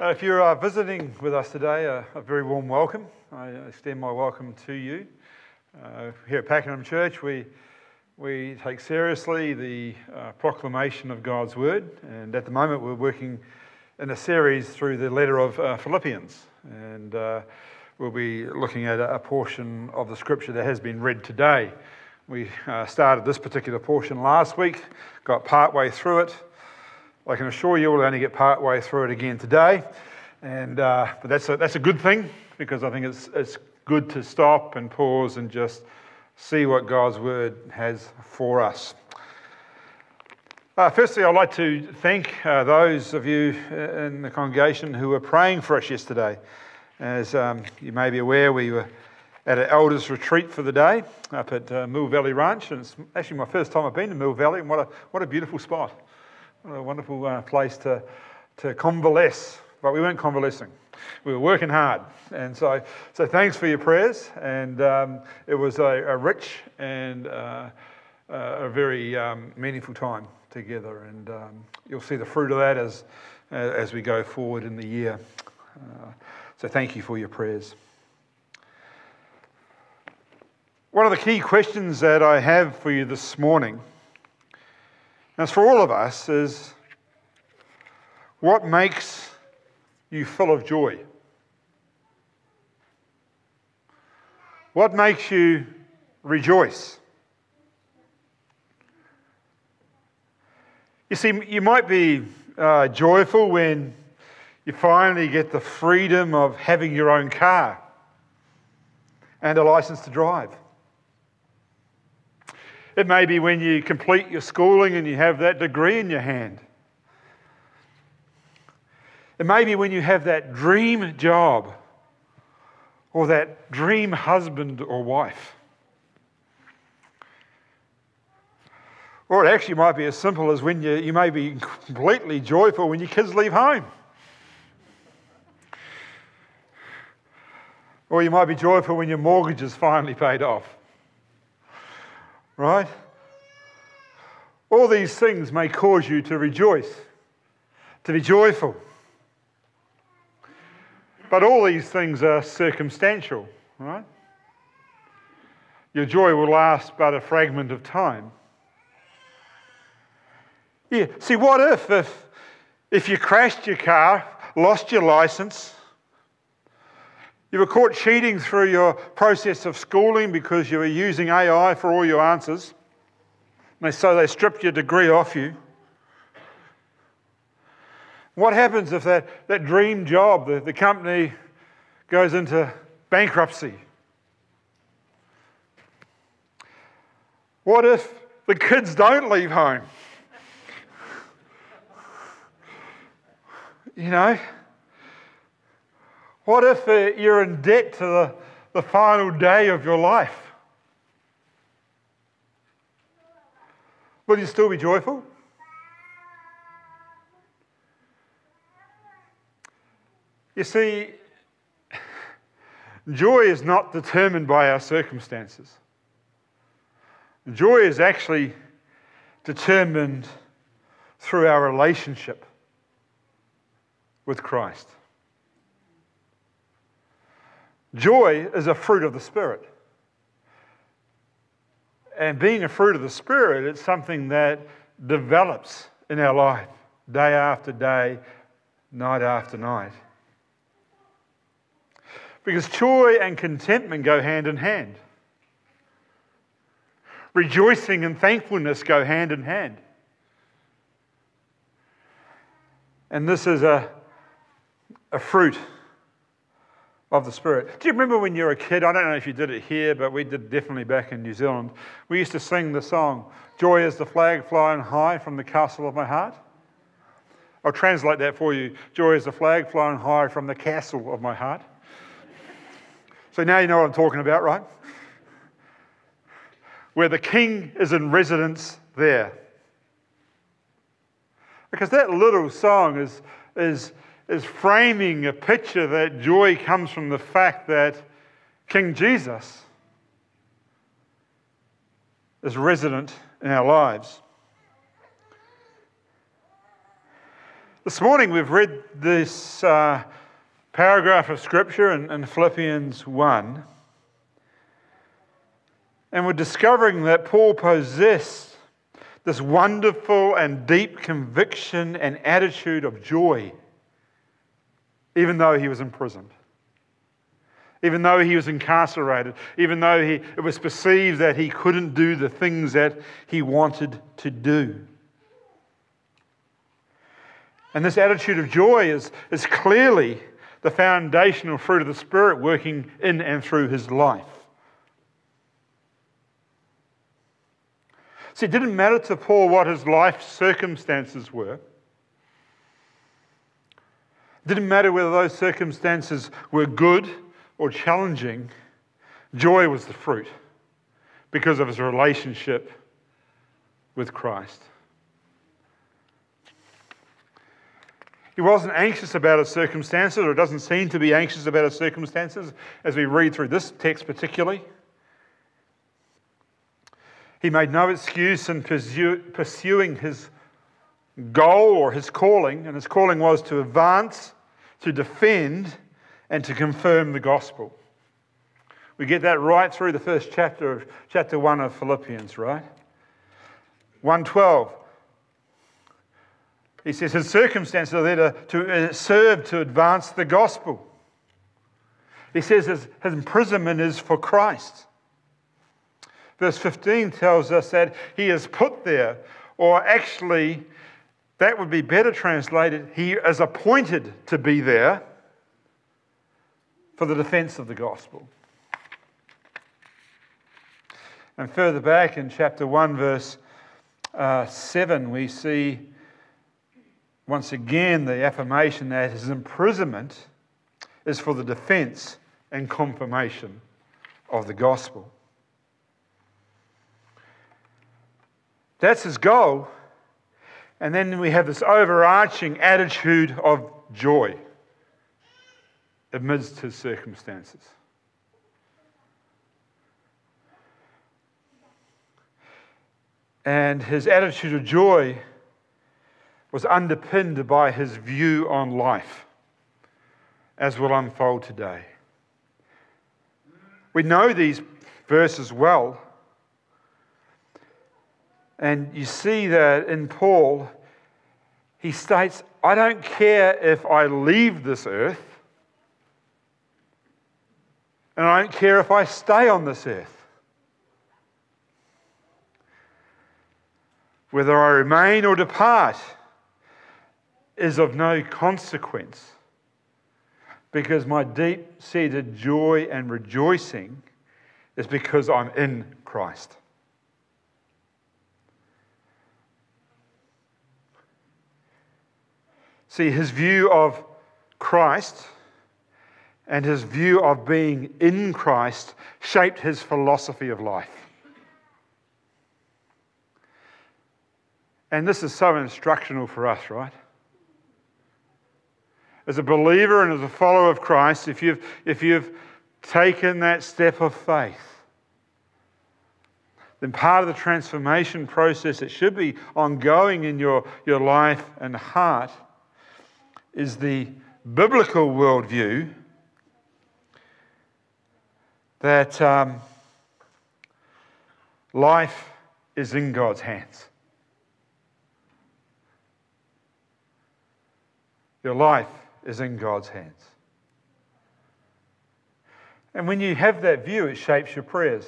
Uh, if you're uh, visiting with us today, uh, a very warm welcome. I extend my welcome to you. Uh, here at Pakenham Church, we, we take seriously the uh, proclamation of God's Word, and at the moment we're working in a series through the letter of uh, Philippians, and we'll be looking at a portion of the scripture that has been read today. We started this particular portion last week, got part way through it. I can assure you we'll only get part way through it again today. And, uh, but that's a, that's a good thing because I think it's, it's good to stop and pause and just see what God's word has for us. Uh, firstly, I'd like to thank uh, those of you in the congregation who were praying for us yesterday. As um, you may be aware, we were at an elders retreat for the day up at uh, Mill Valley Ranch, and it's actually my first time I've been to Mill Valley, and what a, what a beautiful spot. A wonderful uh, place to, to convalesce. But we weren't convalescing. We were working hard. And so, so thanks for your prayers. And um, it was a, a rich and uh, uh, a very um, meaningful time together. And um, you'll see the fruit of that as, as we go forward in the year. Uh, so thank you for your prayers. One of the key questions that I have for you this morning as for all of us, is what makes you full of joy? What makes you rejoice? You see, you might be uh, joyful when you finally get the freedom of having your own car and a license to drive. It may be when you complete your schooling and you have that degree in your hand. It may be when you have that dream job or that dream husband or wife. Or it actually might be as simple as when you, you may be completely joyful when your kids leave home. Or you might be joyful when your mortgage is finally paid off. Right? All these things may cause you to rejoice, to be joyful. But all these things are circumstantial, right? Your joy will last but a fragment of time. Yeah, see, what if, if, if you crashed your car, lost your license, you were caught cheating through your process of schooling because you were using AI for all your answers. And so they stripped your degree off you. What happens if that, that dream job, the, the company goes into bankruptcy? What if the kids don't leave home? You know? What if uh, you're in debt to the, the final day of your life? Will you still be joyful? You see, joy is not determined by our circumstances. Joy is actually determined through our relationship with Christ. Joy is a fruit of the Spirit. And being a fruit of the Spirit, it's something that develops in our life day after day, night after night. Because joy and contentment go hand in hand. Rejoicing and thankfulness go hand in hand. And this is a, a fruit of the Spirit. Do you remember when you were a kid? I don't know if you did it here, but we did definitely back in New Zealand. We used to sing the song, Joy is the flag flying high from the castle of my heart. I'll translate that for you. Joy is the flag flying high from the castle of my heart. So now you know what I'm talking about, right? Where the king is in residence there. Because that little song is, is is framing a picture that joy comes from the fact that King Jesus is resident in our lives. This morning we've read this uh, paragraph of Scripture in, in Philippians 1, and we're discovering that Paul possessed this wonderful and deep conviction and attitude of joy, even though he was imprisoned even though he was incarcerated, even though he, it was perceived that he couldn't do the things that he wanted to do. And this attitude of joy is, is clearly the foundational fruit of the Spirit working in and through his life. See, it didn't matter to Paul what his life circumstances were. Didn't matter whether those circumstances were good or challenging, joy was the fruit because of his relationship with Christ. He wasn't anxious about his circumstances, or doesn't seem to be anxious about his circumstances as we read through this text, particularly. He made no excuse in pursuing his goal or his calling, and his calling was to advance, to defend, and to confirm the gospel. We get that right through the first chapter of chapter 1 of Philippians, right? 112. He says his circumstances are there to, to uh, serve to advance the gospel. He says his, his imprisonment is for Christ. Verse 15 tells us that he is put there, or actually, that would be better translated, he is appointed to be there for the defense of the gospel. And further back in chapter 1, verse uh, 7, we see once again the affirmation that his imprisonment is for the defense and confirmation of the gospel. That's his goal. And then we have this overarching attitude of joy amidst his circumstances. And his attitude of joy was underpinned by his view on life, as will unfold today. We know these verses well. And you see that in Paul, he states, I don't care if I leave this earth, and I don't care if I stay on this earth. Whether I remain or depart is of no consequence because my deep seated joy and rejoicing is because I'm in Christ. See, his view of Christ and his view of being in Christ shaped his philosophy of life. And this is so instructional for us, right? As a believer and as a follower of Christ, if you've, if you've taken that step of faith, then part of the transformation process that should be ongoing in your, your life and heart is the biblical worldview that um, life is in God's hands. Your life is in God's hands. And when you have that view, it shapes your prayers.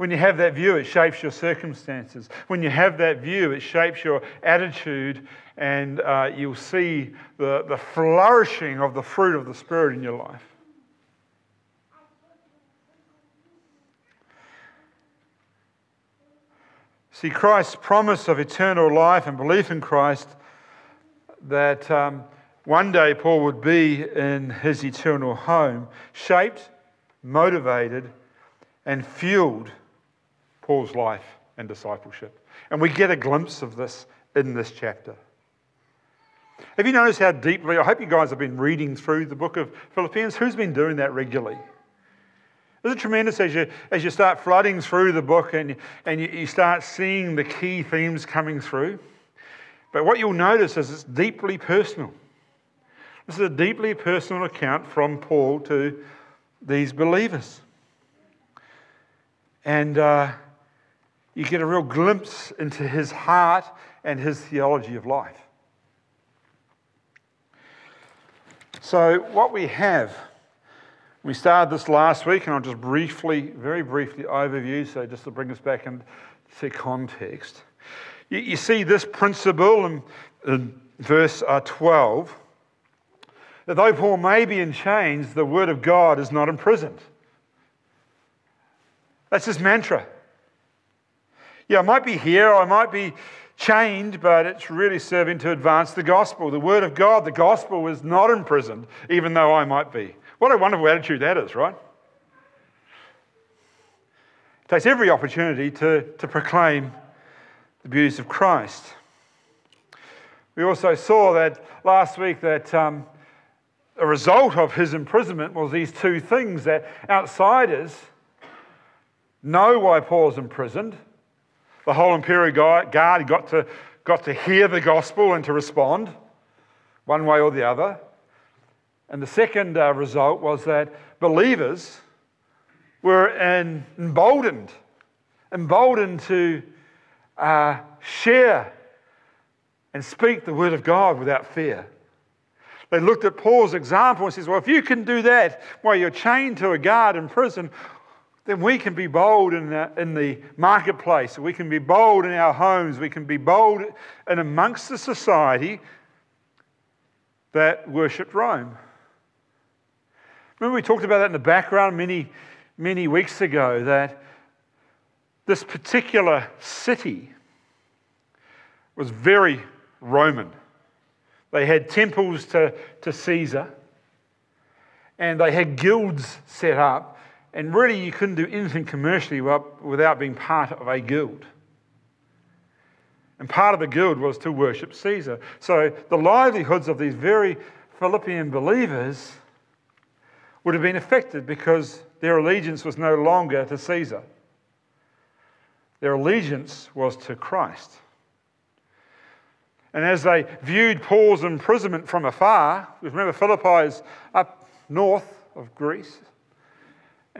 When you have that view, it shapes your circumstances. When you have that view, it shapes your attitude, and uh, you'll see the, the flourishing of the fruit of the Spirit in your life. See, Christ's promise of eternal life and belief in Christ that um, one day Paul would be in his eternal home shaped, motivated, and fueled Paul's life and discipleship. And we get a glimpse of this in this chapter. Have you noticed how deeply? I hope you guys have been reading through the book of Philippians. Who's been doing that regularly? Isn't it tremendous as you, as you start flooding through the book and, and you, you start seeing the key themes coming through? But what you'll notice is it's deeply personal. This is a deeply personal account from Paul to these believers. And uh, you get a real glimpse into his heart and his theology of life. So, what we have, we started this last week, and I'll just briefly, very briefly overview, so just to bring us back into context. You, you see this principle in, in verse uh, 12 that though Paul may be in chains, the word of God is not imprisoned. That's his mantra. Yeah, I might be here, I might be chained, but it's really serving to advance the gospel. The word of God, the gospel, is not imprisoned, even though I might be. What a wonderful attitude that is, right? It takes every opportunity to, to proclaim the beauties of Christ. We also saw that last week that um, a result of his imprisonment was these two things that outsiders know why Paul's imprisoned the whole imperial guard got to, got to hear the gospel and to respond, one way or the other. And the second uh, result was that believers were emboldened, emboldened to uh, share and speak the word of God without fear. They looked at Paul's example and says, Well, if you can do that while you're chained to a guard in prison, then we can be bold in the, in the marketplace. We can be bold in our homes. We can be bold and amongst the society that worshipped Rome. Remember, we talked about that in the background many, many weeks ago that this particular city was very Roman. They had temples to, to Caesar, and they had guilds set up and really, you couldn't do anything commercially without being part of a guild. And part of the guild was to worship Caesar. So the livelihoods of these very Philippian believers would have been affected because their allegiance was no longer to Caesar. Their allegiance was to Christ. And as they viewed Paul's imprisonment from afar, remember Philippi is up north of Greece,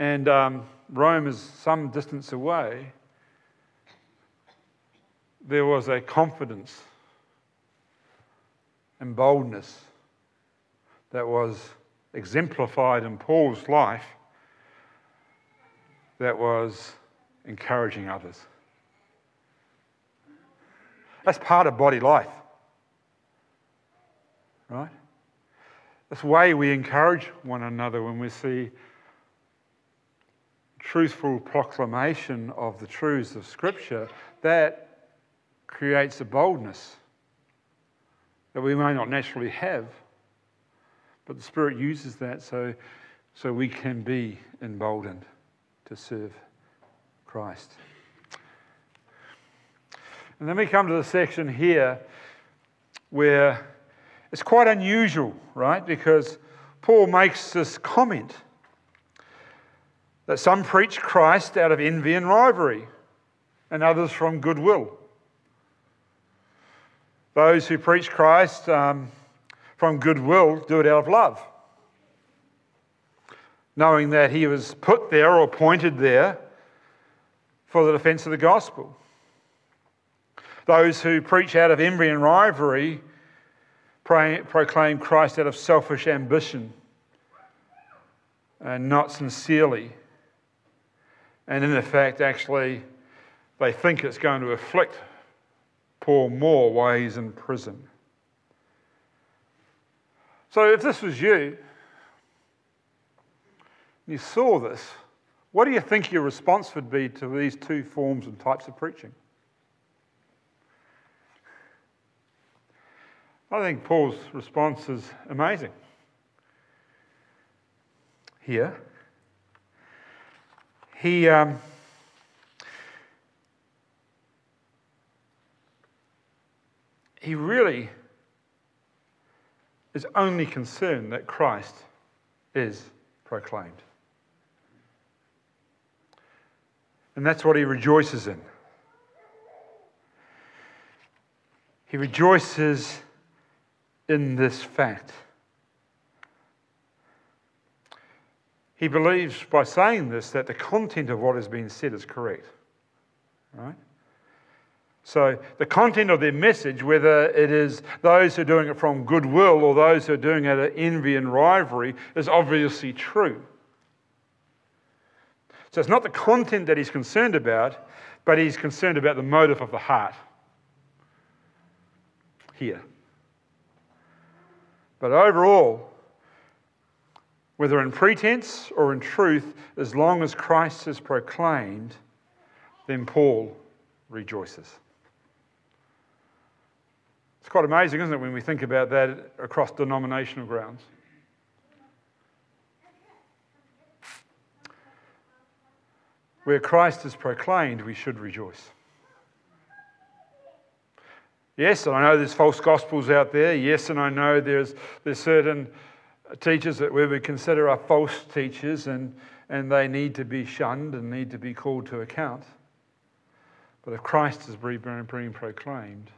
and um, Rome is some distance away, there was a confidence and boldness that was exemplified in Paul's life that was encouraging others. That's part of body life, right? That's the way we encourage one another when we see truthful proclamation of the truths of Scripture, that creates a boldness that we may not naturally have. But the Spirit uses that so, so we can be emboldened to serve Christ. And then we come to the section here where it's quite unusual, right? Because Paul makes this comment that some preach Christ out of envy and rivalry, and others from goodwill. Those who preach Christ um, from goodwill do it out of love, knowing that he was put there or appointed there for the defense of the gospel. Those who preach out of envy and rivalry proclaim Christ out of selfish ambition and not sincerely and in effect, actually, they think it's going to afflict Paul more while he's in prison. So, if this was you, you saw this, what do you think your response would be to these two forms and types of preaching? I think Paul's response is amazing. Here, he um, he really is only concerned that Christ is proclaimed. And that's what he rejoices in. He rejoices in this fact. He believes by saying this that the content of what has been said is correct. Right? So, the content of their message, whether it is those who are doing it from goodwill or those who are doing it out of envy and rivalry, is obviously true. So, it's not the content that he's concerned about, but he's concerned about the motive of the heart here. But overall, whether in pretense or in truth, as long as Christ is proclaimed, then Paul rejoices. It's quite amazing, isn't it, when we think about that across denominational grounds? Where Christ is proclaimed, we should rejoice. Yes, and I know there's false gospels out there. Yes, and I know there's, there's certain teachers that we would consider are false teachers and, and they need to be shunned and need to be called to account. But if Christ is being proclaimed,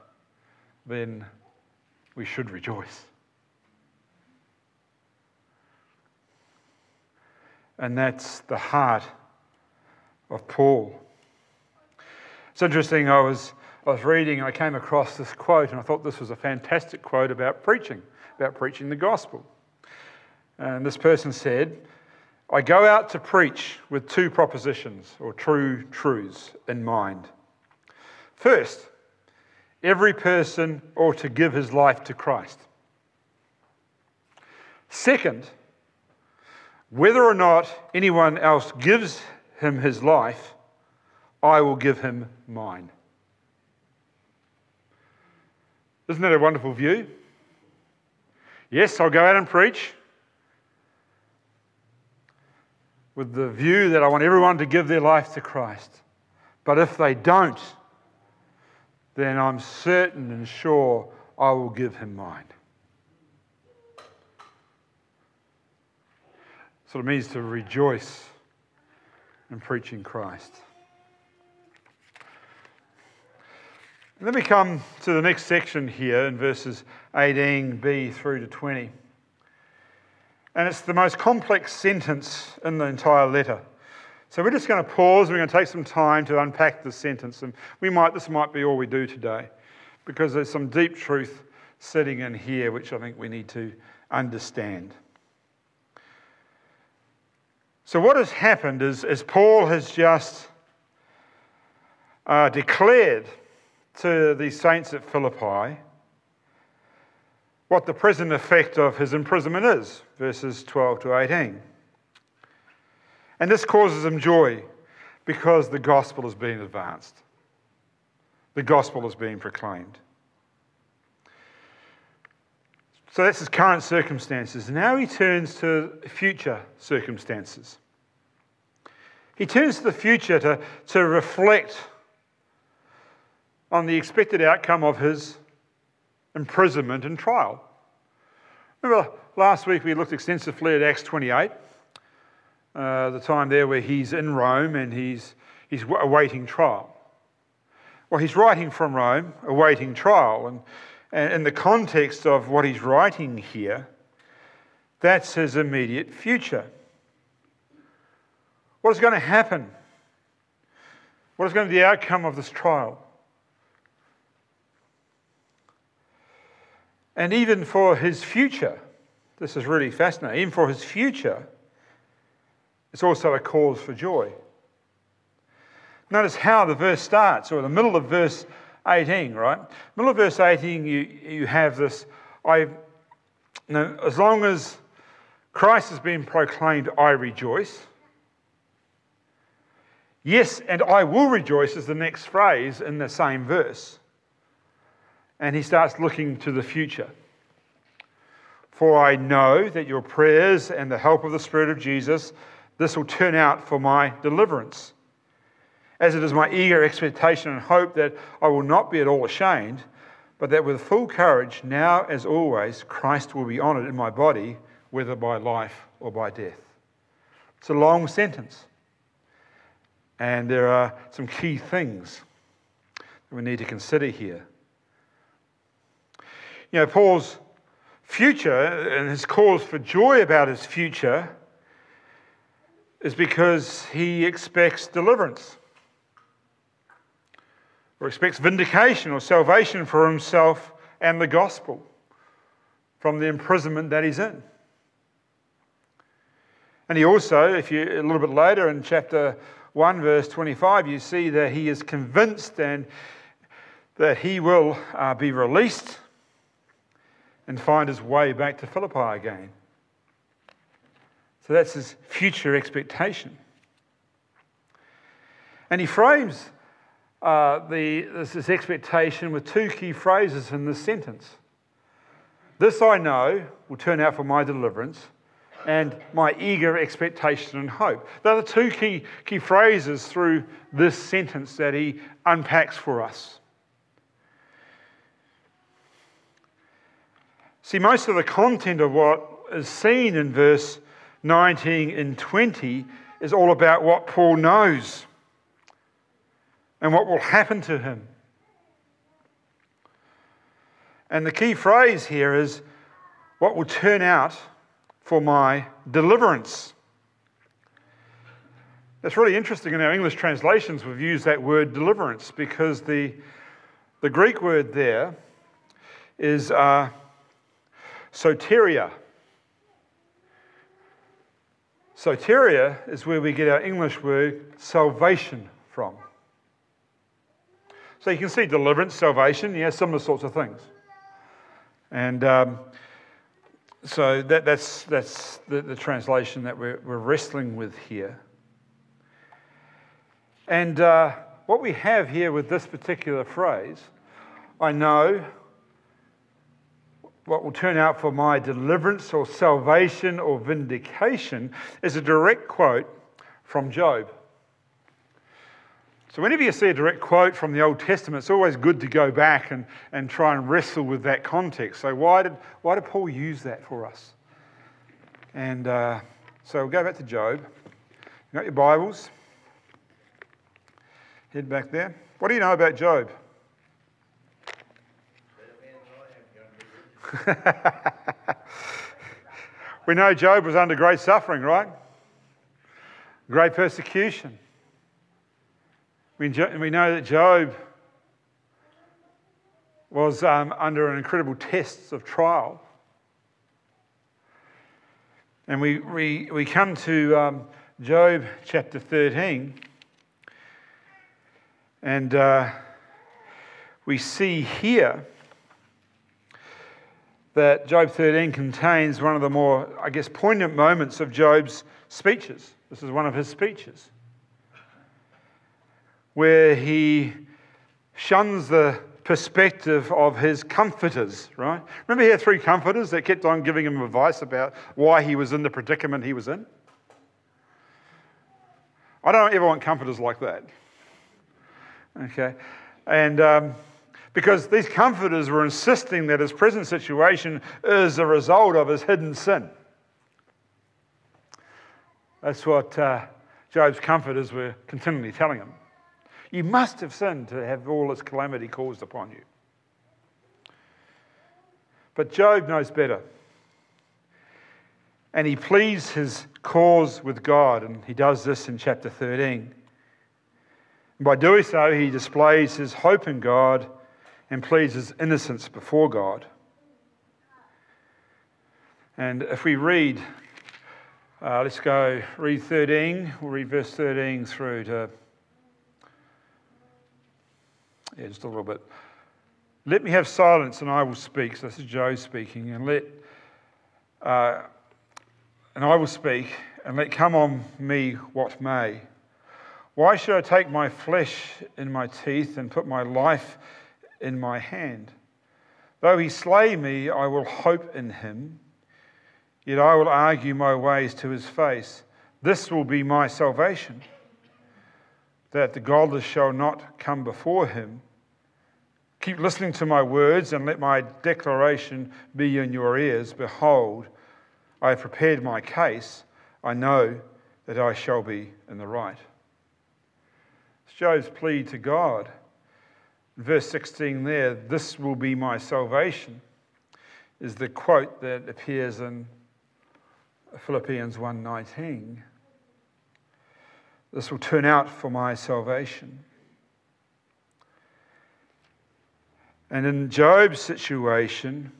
then we should rejoice. And that's the heart of Paul. It's interesting, I was, I was reading and I came across this quote, and I thought this was a fantastic quote about preaching, about preaching the gospel. And this person said, I go out to preach with two propositions or true truths in mind. First, Every person ought to give his life to Christ. Second, whether or not anyone else gives him his life, I will give him mine. Isn't that a wonderful view? Yes, I'll go out and preach with the view that I want everyone to give their life to Christ. But if they don't, then I'm certain and sure I will give him mine. So it means to rejoice in preaching Christ. Let me come to the next section here in verses 18b through to 20. And it's the most complex sentence in the entire letter. So we're just going to pause. We're going to take some time to unpack this sentence, and we might this might be all we do today, because there's some deep truth sitting in here which I think we need to understand. So what has happened is, is Paul has just uh, declared to the saints at Philippi what the present effect of his imprisonment is, verses 12 to 18. And this causes him joy because the gospel is being advanced. The gospel is being proclaimed. So that's his current circumstances. Now he turns to future circumstances. He turns to the future to, to reflect on the expected outcome of his imprisonment and trial. Remember last week we looked extensively at Acts 28. Uh, the time there where he's in Rome and he's, he's awaiting trial. Well, he's writing from Rome, awaiting trial. And, and in the context of what he's writing here, that's his immediate future. What is going to happen? What is going to be the outcome of this trial? And even for his future, this is really fascinating, even for his future, it's also a cause for joy. Notice how the verse starts, or the middle of verse 18, right? Middle of verse 18, you, you have this I, you know, as long as Christ has been proclaimed, I rejoice. Yes, and I will rejoice is the next phrase in the same verse. And he starts looking to the future. For I know that your prayers and the help of the Spirit of Jesus this will turn out for my deliverance. As it is my eager expectation and hope that I will not be at all ashamed, but that with full courage, now as always, Christ will be honored in my body, whether by life or by death. It's a long sentence. And there are some key things that we need to consider here. You know, Paul's future and his cause for joy about his future is because he expects deliverance or expects vindication or salvation for himself and the gospel from the imprisonment that he's in. And he also, if you a little bit later in chapter 1, verse 25, you see that he is convinced and that he will uh, be released and find his way back to Philippi again. So that's his future expectation. And he frames uh, the, this, this expectation with two key phrases in this sentence. This I know will turn out for my deliverance, and my eager expectation and hope. They're the two key, key phrases through this sentence that he unpacks for us. See, most of the content of what is seen in verse 19 and 20 is all about what Paul knows and what will happen to him. And the key phrase here is what will turn out for my deliverance. It's really interesting in our English translations, we've used that word deliverance because the, the Greek word there is uh, soteria. Soteria is where we get our English word salvation from. So you can see deliverance, salvation, yeah, similar sorts of things. And um, so that, that's, that's the, the translation that we're, we're, wrestling with here. And uh, what we have here with this particular phrase, I know what will turn out for my deliverance or salvation or vindication is a direct quote from Job. So, whenever you see a direct quote from the Old Testament, it's always good to go back and, and try and wrestle with that context. So, why did, why did Paul use that for us? And uh, so, we'll go back to Job. You got your Bibles? Head back there. What do you know about Job? we know Job was under great suffering, right? Great persecution. We, know that Job was um, under an incredible test of trial. And we, we, we come to um, Job chapter 13, and uh, we see here that Job 13 contains one of the more, I guess, poignant moments of Job's speeches. This is one of his speeches, where he shuns the perspective of his comforters, right? Remember, he had three comforters that kept on giving him advice about why he was in the predicament he was in? I don't ever want comforters like that. Okay? And. Um, because these comforters were insisting that his present situation is a result of his hidden sin. That's what uh, Job's comforters were continually telling him. You must have sinned to have all this calamity caused upon you. But Job knows better. And he pleads his cause with God, and he does this in chapter 13. And by doing so, he displays his hope in God and pleads his innocence before God. And if we read, uh, let's go read 13, we'll read verse 13 through to, yeah, just a little bit. Let me have silence and I will speak. So this is Job speaking. And let, uh, and I will speak, and let come on me what may. Why should I take my flesh in my teeth and put my life in my hand. Though he slay me, I will hope in him. Yet I will argue my ways to his face. This will be my salvation, that the godless shall not come before him. Keep listening to my words and let my declaration be in your ears. Behold, I have prepared my case. I know that I shall be in the right. It's Job's plea to God verse 16 there, this will be my salvation. is the quote that appears in Philippians 1:19. This will turn out for my salvation. And in Job's situation,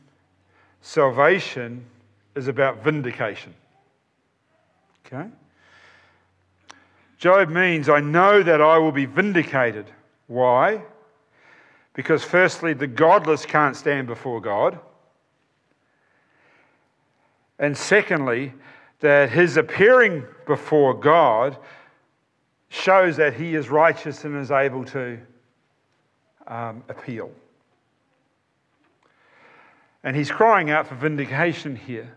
salvation is about vindication. Okay? Job means, I know that I will be vindicated. Why? Because, firstly, the godless can't stand before God. And secondly, that his appearing before God shows that he is righteous and is able to um, appeal. And he's crying out for vindication here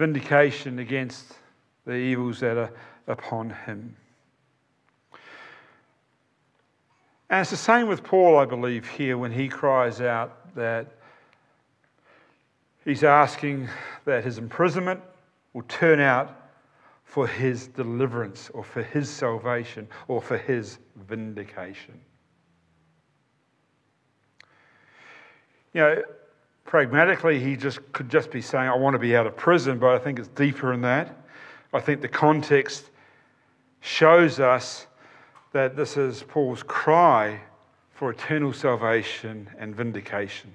vindication against the evils that are upon him. And it's the same with Paul, I believe, here when he cries out that he's asking that his imprisonment will turn out for his deliverance or for his salvation or for his vindication. You know, pragmatically, he just could just be saying, I want to be out of prison, but I think it's deeper than that. I think the context shows us that this is Paul's cry for eternal salvation and vindication.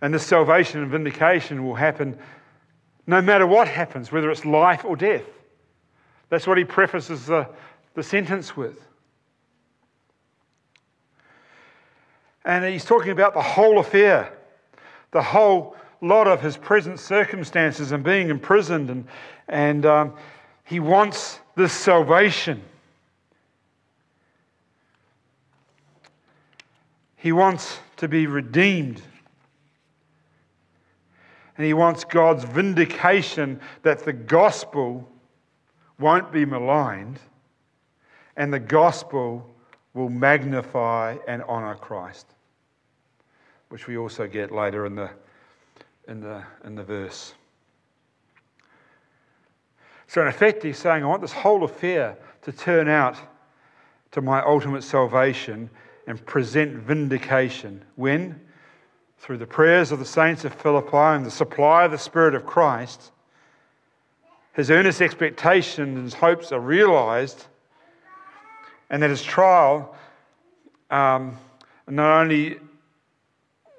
And this salvation and vindication will happen no matter what happens, whether it's life or death. That's what he prefaces the, the sentence with. And he's talking about the whole affair, the whole lot of his present circumstances and being imprisoned. And, and um, he wants this salvation. He wants to be redeemed. And he wants God's vindication that the gospel won't be maligned and the gospel will magnify and honor Christ, which we also get later in the, in the, in the verse. So, in effect, he's saying, I want this whole affair to turn out to my ultimate salvation and present vindication. When? Through the prayers of the saints of Philippi and the supply of the Spirit of Christ, his earnest expectations and hopes are realized and that his trial um, not only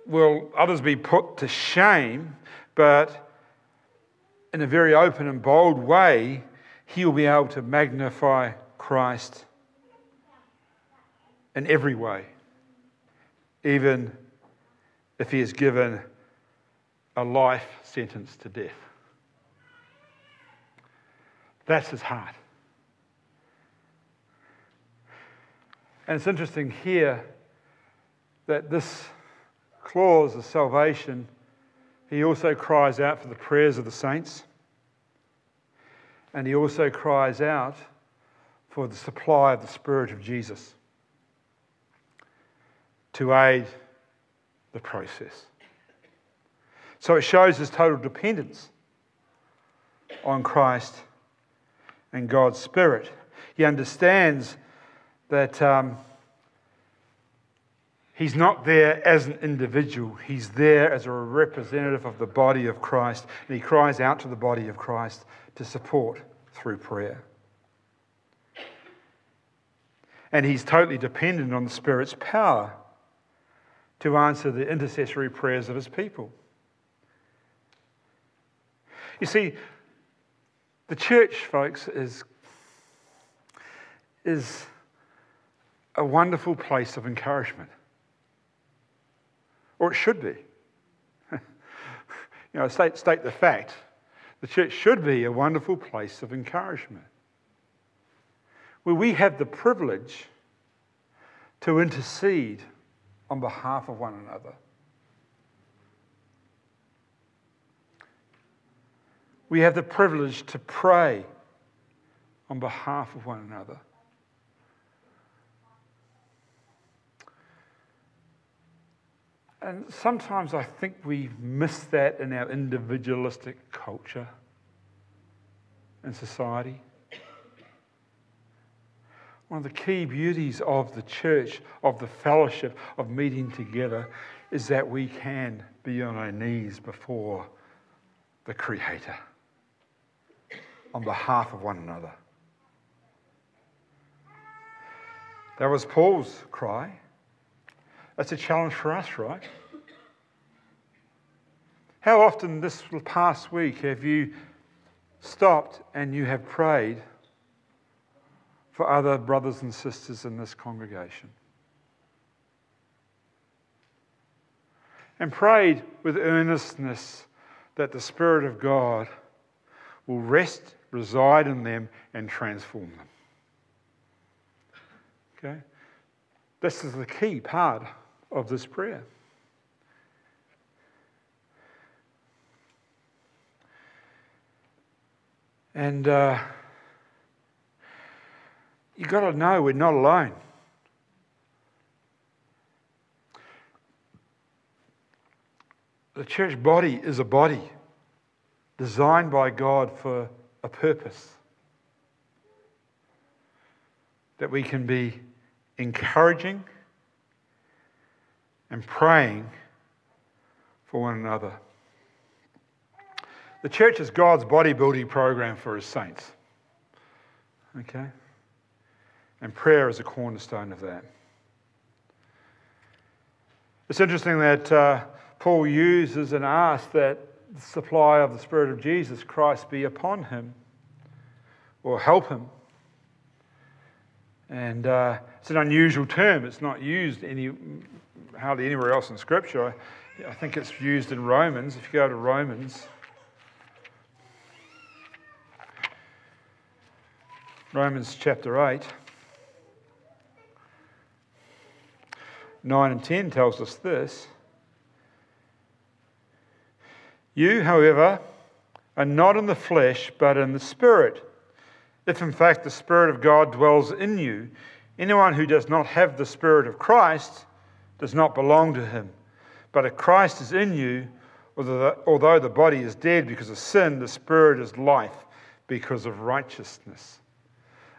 will others be put to shame, but in a very open and bold way, he will be able to magnify Christ in every way, even if he is given a life sentence to death. That's his heart. And it's interesting here that this clause of salvation, he also cries out for the prayers of the saints. And he also cries out for the supply of the Spirit of Jesus to aid the process. So it shows his total dependence on Christ and God's Spirit. He understands that um, he's not there as an individual, he's there as a representative of the body of Christ, and he cries out to the body of Christ to support through prayer. And he's totally dependent on the Spirit's power to answer the intercessory prayers of his people. You see, the church, folks, is, is a wonderful place of encouragement. Or it should be. you know, state, state the fact. The church should be a wonderful place of encouragement where we have the privilege to intercede on behalf of one another. We have the privilege to pray on behalf of one another. And sometimes I think we miss that in our individualistic culture and society. one of the key beauties of the church, of the fellowship, of meeting together, is that we can be on our knees before the Creator on behalf of one another. That was Paul's cry. That's a challenge for us, right? How often this past week have you stopped and you have prayed for other brothers and sisters in this congregation? And prayed with earnestness that the Spirit of God will rest, reside in them, and transform them. Okay? This is the key part of this prayer. And uh, you've got to know we're not alone. The church body is a body designed by God for a purpose. That we can be encouraging and praying for one another. The church is God's bodybuilding program for his saints. Okay? And prayer is a cornerstone of that. It's interesting that uh, Paul uses and asks that the supply of the Spirit of Jesus Christ be upon him or help him. And uh, it's an unusual term. It's not used any, hardly anywhere else in Scripture. I, think it's used in Romans. If you go to Romans, Romans chapter 8, 9 and 10 tells us this. You, however, are not in the flesh, but in the Spirit. If in fact the Spirit of God dwells in you, anyone who does not have the Spirit of Christ does not belong to him. But if Christ is in you, although the body is dead because of sin, the Spirit is life because of righteousness.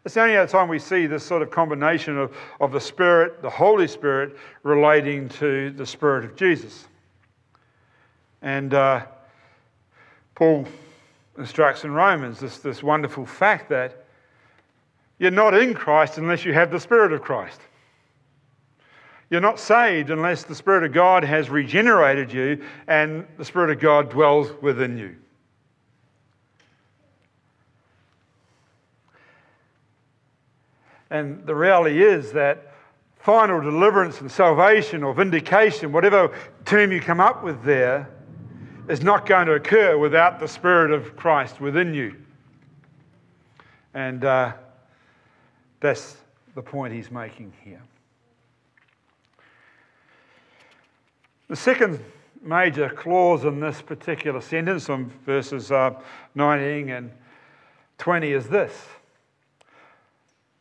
It's the only other time we see this sort of combination of, of the Spirit, the Holy Spirit, relating to the Spirit of Jesus. And uh, Paul instructs in Romans this, this wonderful fact that you're not in Christ unless you have the Spirit of Christ. You're not saved unless the Spirit of God has regenerated you and the Spirit of God dwells within you. And the reality is that final deliverance and salvation or vindication, whatever term you come up with there, is not going to occur without the Spirit of Christ within you. And uh, that's the point he's making here. The second major clause in this particular sentence, on verses uh, 19 and 20, is this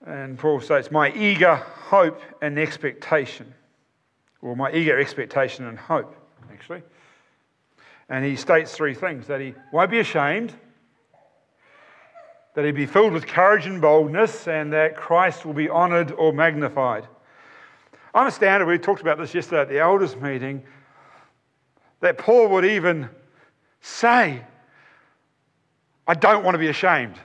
and Paul states, My eager hope and expectation. Or my eager expectation and hope, actually. And he states three things that he won't be ashamed, that he be filled with courage and boldness, and that Christ will be honored or magnified. I'm astounded, we talked about this yesterday at the elders' meeting, that Paul would even say, I don't want to be ashamed.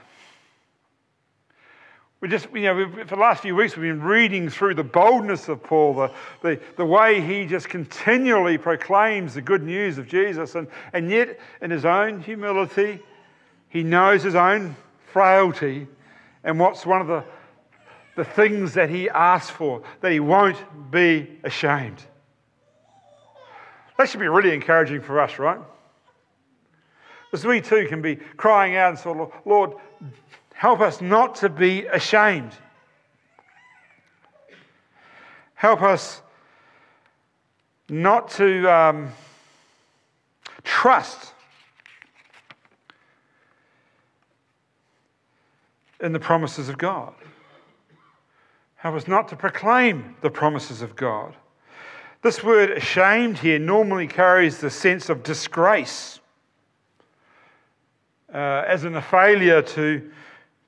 We just, you know, for the last few weeks, we've been reading through the boldness of Paul, the, the, the way he just continually proclaims the good news of Jesus. And, and yet, in his own humility, he knows his own frailty and what's one of the, the things that he asks for, that he won't be ashamed. That should be really encouraging for us, right? Because we too can be crying out and saying, Lord, Help us not to be ashamed. Help us not to um, trust in the promises of God. Help us not to proclaim the promises of God. This word ashamed here normally carries the sense of disgrace, uh, as in a failure to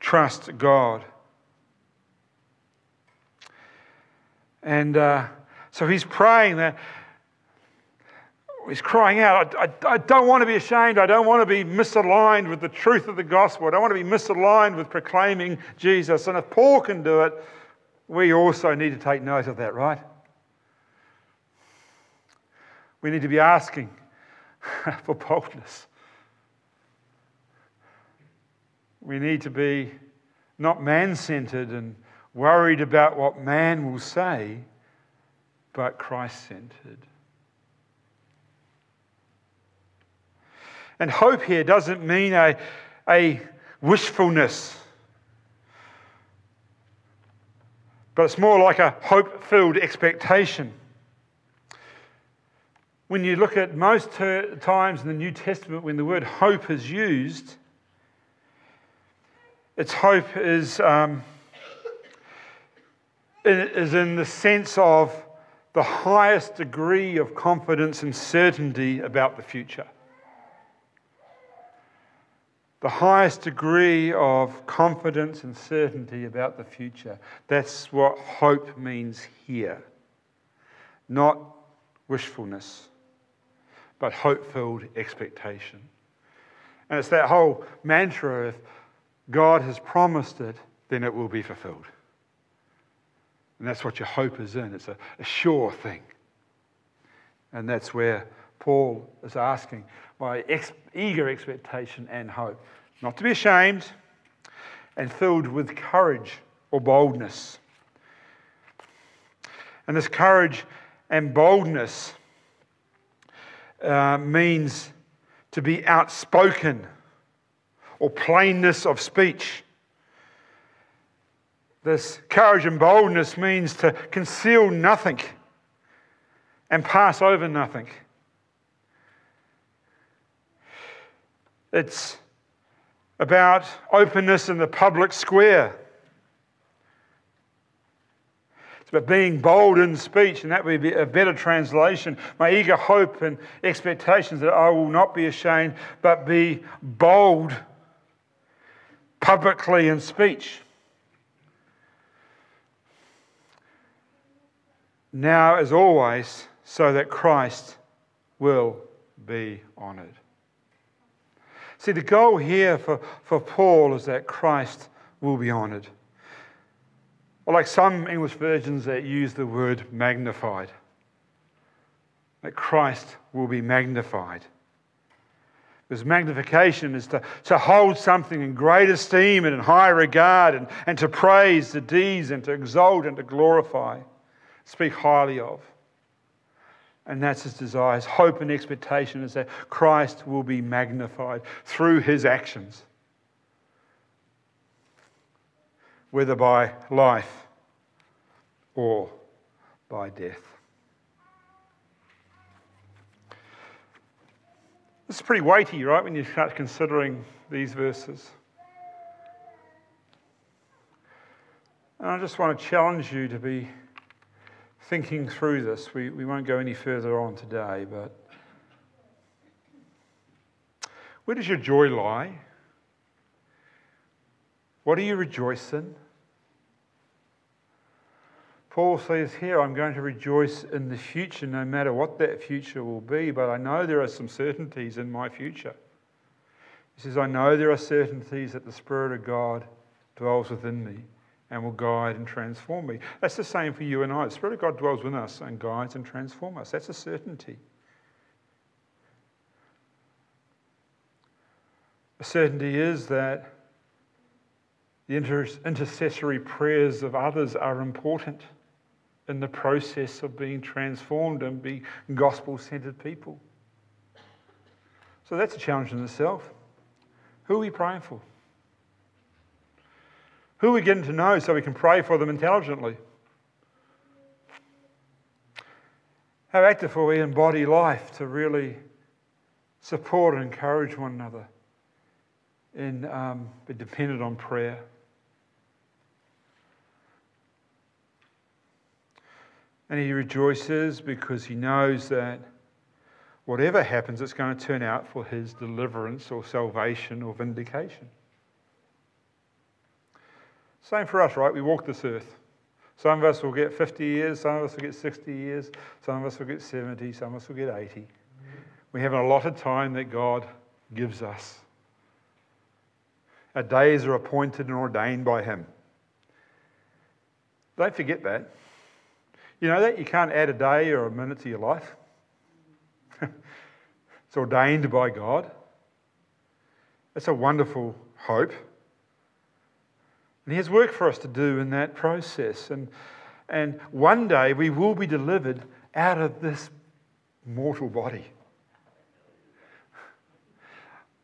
trust God. And uh, so he's praying that. He's crying out, I, I, I don't want to be ashamed. I don't want to be misaligned with the truth of the gospel. I don't want to be misaligned with proclaiming Jesus. And if Paul can do it, we also need to take note of that, right? We need to be asking for boldness. We need to be not man centered and worried about what man will say, but Christ centered. And hope here doesn't mean a, a wishfulness, but it's more like a hope filled expectation. When you look at most ter- times in the New Testament when the word hope is used, its hope is, um, is in the sense of the highest degree of confidence and certainty about the future. The highest degree of confidence and certainty about the future. That's what hope means here. Not wishfulness, but hope filled expectation. And it's that whole mantra of God has promised it, then it will be fulfilled. And that's what your hope is in. It's a, a sure thing. And that's where Paul is asking by ex- eager expectation and hope. Not to be ashamed and filled with courage or boldness. And this courage and boldness uh, means to be outspoken or plainness of speech. This courage and boldness means to conceal nothing and pass over nothing. It's about openness in the public square. It's about being bold in speech, and that would be a better translation. My eager hope and expectations that I will not be ashamed, but be bold publicly in speech. Now, as always, so that Christ will be honoured. See, the goal here for, for Paul is that Christ will be honoured. Or like some English versions that use the word magnified, that Christ will be magnified. Because magnification is to, to hold something in great esteem and in high regard and, and to praise the deeds and to exalt and to glorify, speak highly of. And that's his desire. His hope and expectation is that Christ will be magnified through his actions, whether by life or by death. This is pretty weighty, right, when you start considering these verses. And I just want to challenge you to be thinking through this. We, we won't go any further on today, but where does your joy lie? What do you rejoice in? Paul says here, I'm going to rejoice in the future, no matter what that future will be, but I know there are some certainties in my future. He says, I know there are certainties that the Spirit of God dwells within me and will guide and transform me. That's the same for you and I. The Spirit of God dwells within us and guides and transforms us. That's a certainty. A certainty is that the intercessory prayers of others are important in the process of being transformed and being gospel centered people. So that's a challenge in itself. Who are we praying for? Who are we getting to know so we can pray for them intelligently? How active are we in body life to really support and encourage one another and um, be dependent on prayer? And he rejoices because he knows that whatever happens, it's going to turn out for his deliverance or salvation or vindication. Same for us, right? We walk this earth. Some of us will get 50 years, some of us will get 60 years, some of us will get 70, some of us will get 80. We have a lot of time that God gives us. Our days are appointed and ordained by Him. Don't forget that. You know that? You can't add a day or a minute to your life. it's ordained by God. It's a wonderful hope. And He has work for us to do in that process. And, and one day we will be delivered out of this mortal body.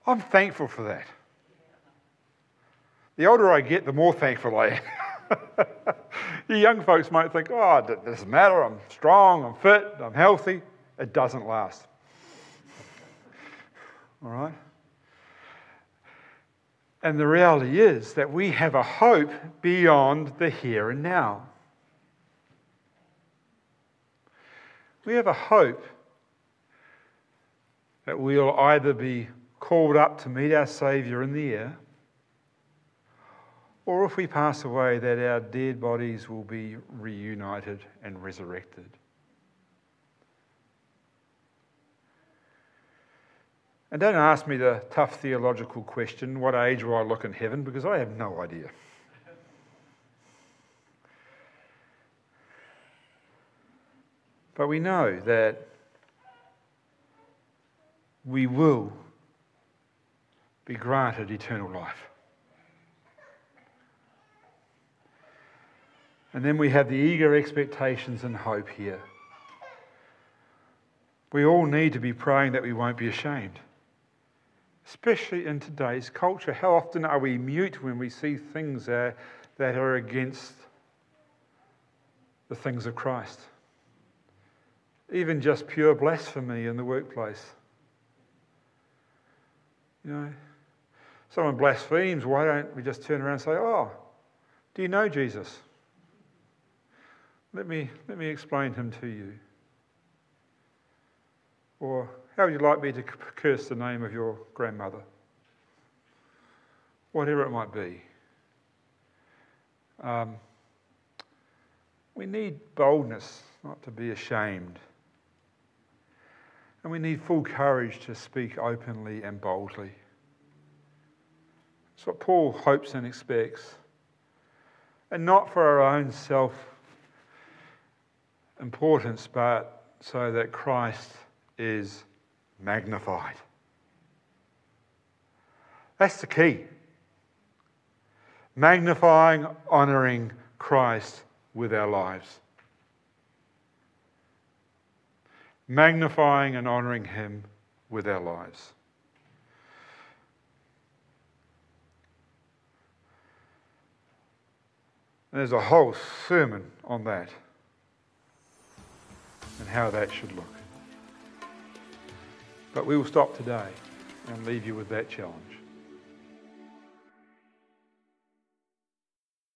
I'm thankful for that. The older I get, the more thankful I am. you young folks might think, oh, it doesn't matter. I'm strong, I'm fit, I'm healthy. It doesn't last. All right? And the reality is that we have a hope beyond the here and now. We have a hope that we'll either be called up to meet our Saviour in the air, or if we pass away, that our dead bodies will be reunited and resurrected. And don't ask me the tough theological question, what age will I look in heaven? Because I have no idea. But we know that we will be granted eternal life. And then we have the eager expectations and hope here. We all need to be praying that we won't be ashamed. Especially in today's culture. How often are we mute when we see things that are against the things of Christ? Even just pure blasphemy in the workplace. You know, someone blasphemes, why don't we just turn around and say, Oh, do you know Jesus? Let me, let me explain him to you. Or how would you like me to curse the name of your grandmother? Whatever it might be. Um, we need boldness, not to be ashamed. And we need full courage to speak openly and boldly. It's what Paul hopes and expects. And not for our own self importance, but so that Christ is magnified. That's the key. Magnifying, honouring Christ with our lives. Magnifying and honouring Him with our lives. There's a whole sermon on that and how that should look. But we will stop today and leave you with that challenge.